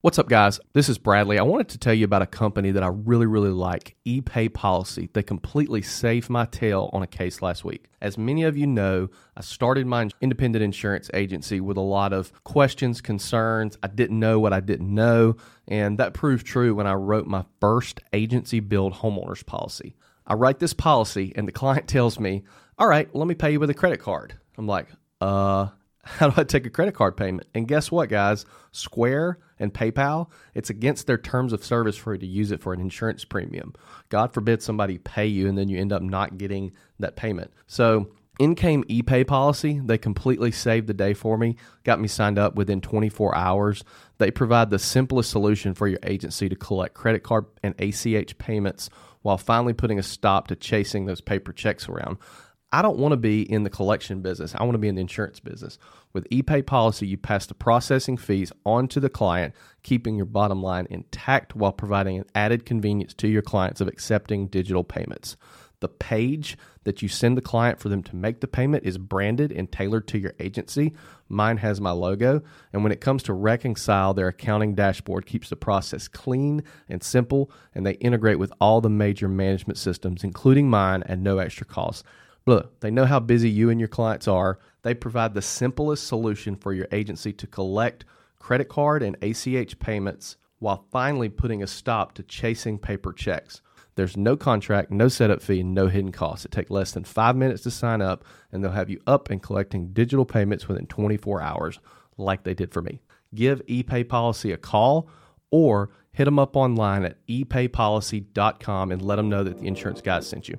What's up, guys? This is Bradley. I wanted to tell you about a company that I really, really like, ePayPolicy. They completely saved my tail on a case last week. As many of you know, I started my independent insurance agency with a lot of questions, concerns. I didn't know what I didn't know, and that proved true when I wrote my first agency bill homeowners policy. I write this policy, and the client tells me, All right, let me pay you with a credit card. I'm like, Uh, how do I take a credit card payment? And guess what, guys? Square and PayPal, it's against their terms of service for you to use it for an insurance premium. God forbid somebody pay you and then you end up not getting that payment. So, in came ePayPolicy. They completely saved the day for me, got me signed up within 24 hours. They provide the simplest solution for your agency to collect credit card and ACH payments while finally putting a stop to chasing those paper checks around. I don't want to be in the collection business. I want to be in the insurance business. With ePayPolicy, you pass the processing fees on to the client, keeping your bottom line intact while providing an added convenience to your clients of accepting digital payments. The page that you send the client for them to make the payment is branded and tailored to your agency. Mine has my logo. And when it comes to reconcile, their accounting dashboard keeps the process clean and simple, and they integrate with all the major management systems, including mine, at no extra cost. Look, they know how busy you and your clients are. They provide the simplest solution for your agency to collect credit card and ACH payments while finally putting a stop to chasing paper checks. There's no contract, no setup fee, no hidden costs. It takes less than five minutes to sign up, and they'll have you up and collecting digital payments within 24 hours, like they did for me. Give ePayPolicy a call or hit them up online at epaypolicy.com and let them know that the insurance guy sent you.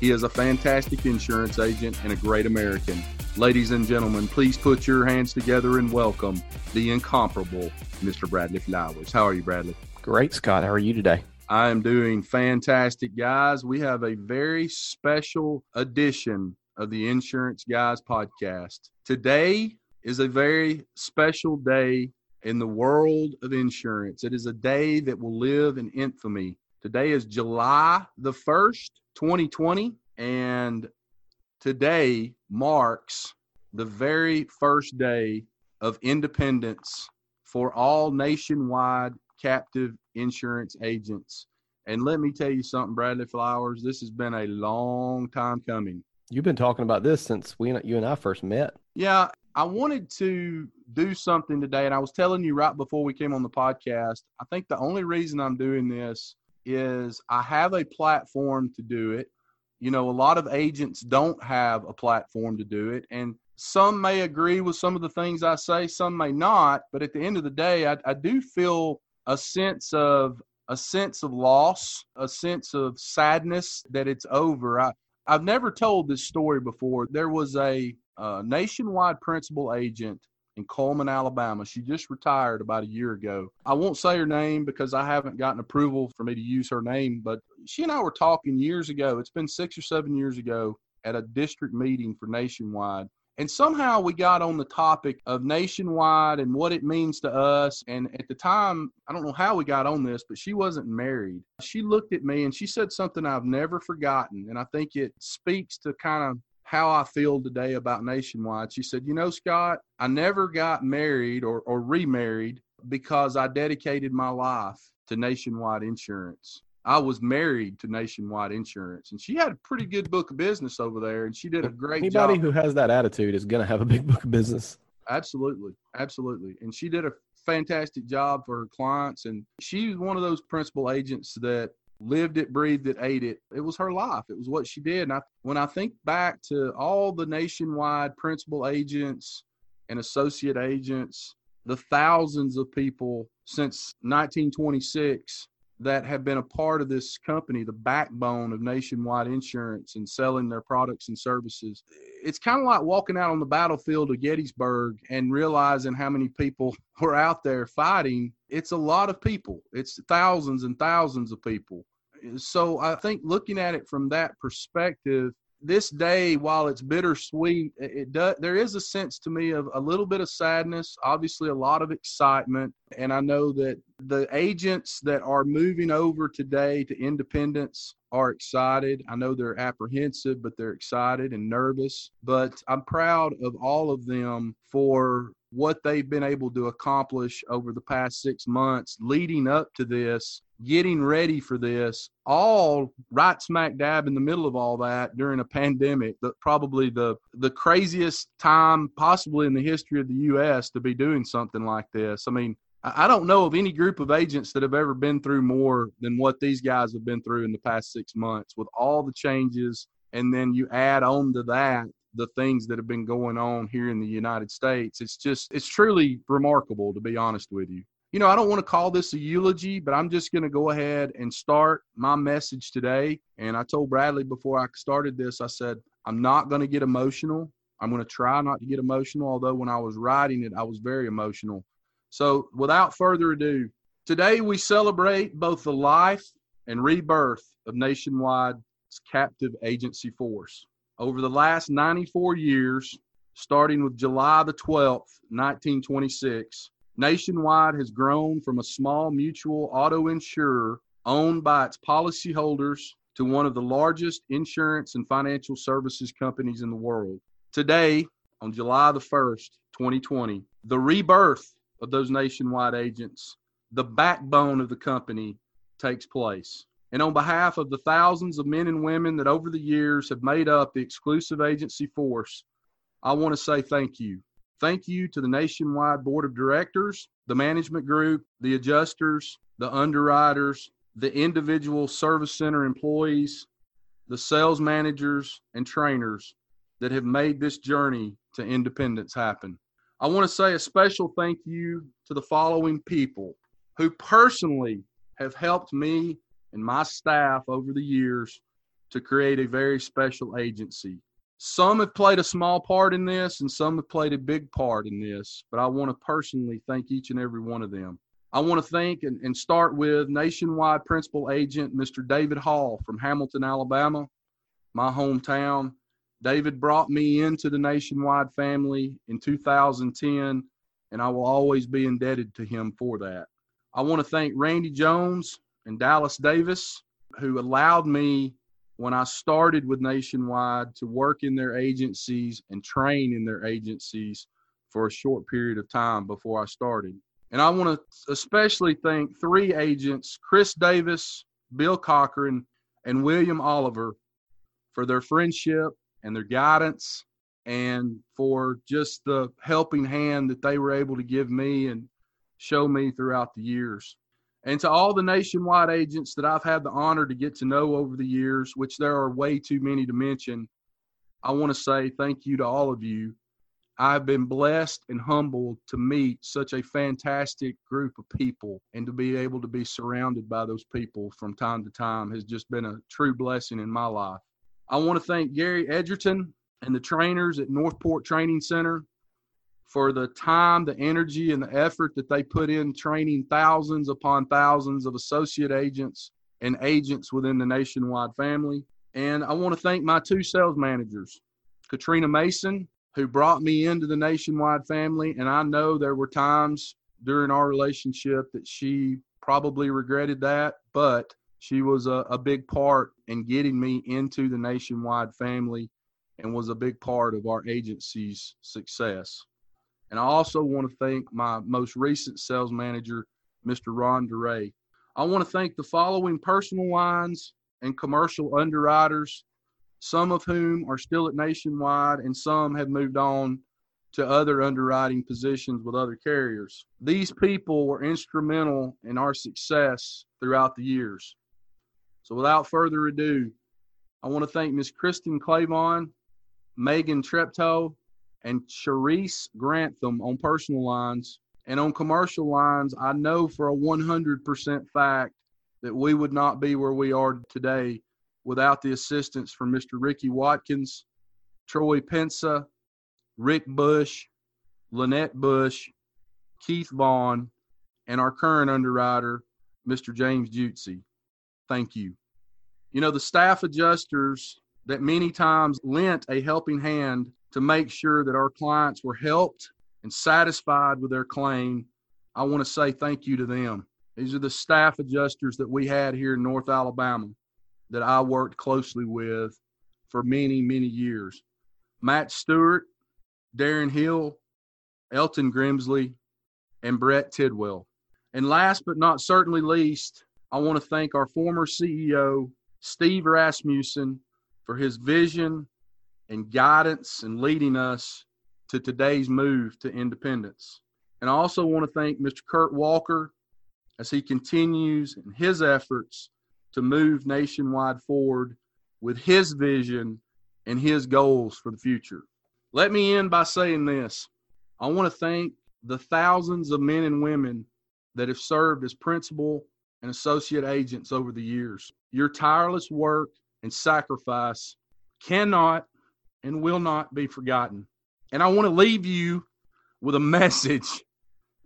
he is a fantastic insurance agent and a great American. Ladies and gentlemen, please put your hands together and welcome the incomparable Mr. Bradley Flowers. How are you, Bradley? Great, Scott. How are you today? I am doing fantastic, guys. We have a very special edition of the Insurance Guys podcast. Today is a very special day in the world of insurance. It is a day that will live in infamy. Today is July the 1st, 2020. And today marks the very first day of independence for all nationwide captive insurance agents. And let me tell you something, Bradley Flowers, this has been a long time coming. You've been talking about this since we you and I first met. Yeah, I wanted to do something today and I was telling you right before we came on the podcast, I think the only reason I'm doing this is I have a platform to do it. You know, a lot of agents don't have a platform to do it. And some may agree with some of the things I say, some may not. But at the end of the day, I, I do feel a sense of a sense of loss, a sense of sadness that it's over. I, I've never told this story before. There was a, a nationwide principal agent in Cullman, Alabama. She just retired about a year ago. I won't say her name because I haven't gotten approval for me to use her name, but she and I were talking years ago. It's been six or seven years ago at a district meeting for Nationwide. And somehow we got on the topic of nationwide and what it means to us. And at the time, I don't know how we got on this, but she wasn't married. She looked at me and she said something I've never forgotten. And I think it speaks to kind of how I feel today about Nationwide. She said, You know, Scott, I never got married or, or remarried because I dedicated my life to Nationwide Insurance. I was married to Nationwide Insurance, and she had a pretty good book of business over there, and she did a great Anybody job. Anybody who has that attitude is going to have a big book of business. Absolutely, absolutely, and she did a fantastic job for her clients, and she was one of those principal agents that lived it, breathed it, ate it. It was her life. It was what she did. And I, when I think back to all the nationwide principal agents and associate agents, the thousands of people since 1926 that have been a part of this company, the backbone of nationwide insurance and selling their products and services. It's kind of like walking out on the battlefield of Gettysburg and realizing how many people were out there fighting it's a lot of people. It's thousands and thousands of people. So I think looking at it from that perspective, this day, while it's bittersweet, it does. There is a sense to me of a little bit of sadness. Obviously, a lot of excitement, and I know that the agents that are moving over today to independence are excited. I know they're apprehensive, but they're excited and nervous. But I'm proud of all of them for what they've been able to accomplish over the past six months leading up to this, getting ready for this, all right smack dab in the middle of all that during a pandemic, the, probably the, the craziest time possibly in the history of the U.S. to be doing something like this. I mean, I don't know of any group of agents that have ever been through more than what these guys have been through in the past six months with all the changes. And then you add on to that the things that have been going on here in the United States. It's just, it's truly remarkable, to be honest with you. You know, I don't want to call this a eulogy, but I'm just going to go ahead and start my message today. And I told Bradley before I started this, I said, I'm not going to get emotional. I'm going to try not to get emotional, although when I was writing it, I was very emotional. So, without further ado, today we celebrate both the life and rebirth of Nationwide's captive agency force. Over the last 94 years, starting with July the 12th, 1926, Nationwide has grown from a small mutual auto insurer owned by its policyholders to one of the largest insurance and financial services companies in the world. Today, on July the 1st, 2020, the rebirth of those nationwide agents, the backbone of the company, takes place. And on behalf of the thousands of men and women that over the years have made up the exclusive agency force, I want to say thank you. Thank you to the nationwide board of directors, the management group, the adjusters, the underwriters, the individual service center employees, the sales managers, and trainers that have made this journey to independence happen. I want to say a special thank you to the following people who personally have helped me and my staff over the years to create a very special agency. Some have played a small part in this and some have played a big part in this, but I want to personally thank each and every one of them. I want to thank and, and start with nationwide principal agent Mr. David Hall from Hamilton, Alabama, my hometown. David brought me into the nationwide family in 2010, and I will always be indebted to him for that. I want to thank Randy Jones and Dallas Davis, who allowed me when I started with Nationwide to work in their agencies and train in their agencies for a short period of time before I started. And I want to especially thank three agents Chris Davis, Bill Cochran, and William Oliver for their friendship and their guidance and for just the helping hand that they were able to give me and show me throughout the years. And to all the nationwide agents that I've had the honor to get to know over the years, which there are way too many to mention, I want to say thank you to all of you. I've been blessed and humbled to meet such a fantastic group of people and to be able to be surrounded by those people from time to time has just been a true blessing in my life. I want to thank Gary Edgerton and the trainers at Northport Training Center for the time, the energy, and the effort that they put in training thousands upon thousands of associate agents and agents within the nationwide family. And I want to thank my two sales managers, Katrina Mason, who brought me into the nationwide family. And I know there were times during our relationship that she probably regretted that, but she was a, a big part in getting me into the nationwide family and was a big part of our agency's success. And I also want to thank my most recent sales manager, Mr. Ron DeRay. I want to thank the following personal lines and commercial underwriters, some of whom are still at Nationwide and some have moved on to other underwriting positions with other carriers. These people were instrumental in our success throughout the years. So without further ado, I want to thank Ms. Kristen Clavon, Megan Treptow, and Charisse Grantham on personal lines. And on commercial lines, I know for a 100% fact that we would not be where we are today without the assistance from Mr. Ricky Watkins, Troy Pensa, Rick Bush, Lynette Bush, Keith Vaughn, and our current underwriter, Mr. James Jutesy. Thank you. You know, the staff adjusters that many times lent a helping hand to make sure that our clients were helped and satisfied with their claim, I want to say thank you to them. These are the staff adjusters that we had here in North Alabama that I worked closely with for many, many years. Matt Stewart, Darren Hill, Elton Grimsley, and Brett Tidwell. And last but not certainly least, I want to thank our former CEO, Steve Rasmussen, for his vision and guidance and leading us to today's move to independence. And I also want to thank Mr. Kirt Walker as he continues in his efforts to move nationwide forward with his vision and his goals for the future. Let me end by saying this I want to thank the thousands of men and women that have served as principal and associate agents over the years. Your tireless work and sacrifice cannot and will not be forgotten. And I want to leave you with a message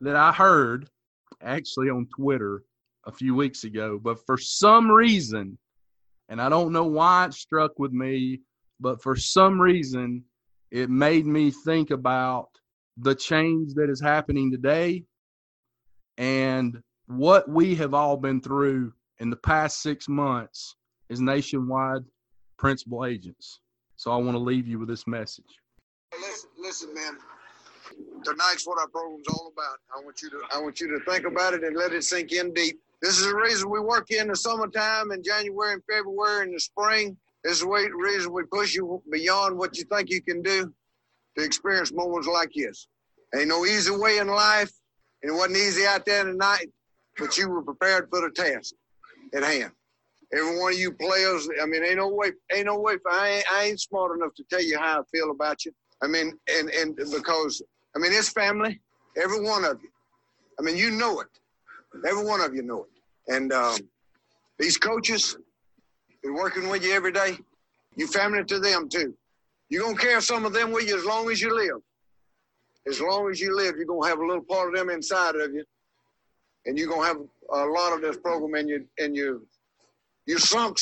that I heard actually on Twitter a few weeks ago, but for some reason, and I don't know why it struck with me, but for some reason, it made me think about the change that is happening today and what we have all been through in the past six months as nationwide principal agents. So I want to leave you with this message. Listen, listen, man. Tonight's what our program's all about. I want you to I want you to think about it and let it sink in deep. This is the reason we work in the summertime in January and February in the spring. This is the reason we push you beyond what you think you can do to experience moments like this. Ain't no easy way in life, and it wasn't easy out there tonight, but you were prepared for the task at hand every one of you players. I mean, ain't no way, ain't no way. I ain't, I ain't smart enough to tell you how I feel about you. I mean, and and because I mean, it's family, every one of you. I mean, you know it. Every one of you know it. And um, these coaches, been working with you every day. You family to them too. You're gonna carry some of them with you as long as you live. As long as you live, you're gonna have a little part of them inside of you, and you're gonna have a lot of this program in you in you you sunk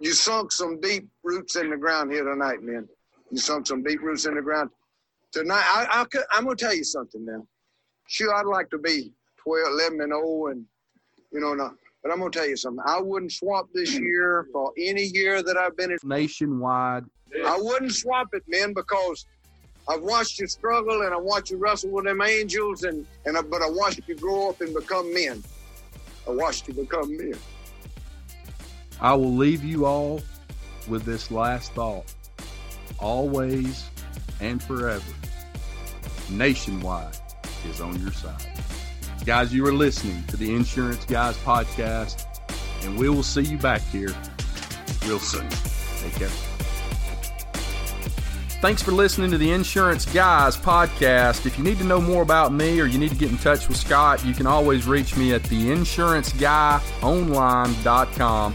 you sunk some deep roots in the ground here tonight, man. You sunk some deep roots in the ground tonight. I, I am gonna tell you something now. Sure, I'd like to be 12, 11 and 0, and you know, not, but I'm gonna tell you something. I wouldn't swap this year for any year that I've been in nationwide. I wouldn't swap it, man, because I've watched you struggle and I watched you wrestle with them angels, and and I, but I watched you grow up and become men. I watched you become men. I will leave you all with this last thought. Always and forever, Nationwide is on your side. Guys, you are listening to the Insurance Guys podcast, and we will see you back here real soon. Take care. Thanks for listening to the Insurance Guys podcast. If you need to know more about me or you need to get in touch with Scott, you can always reach me at theinsuranceguyonline.com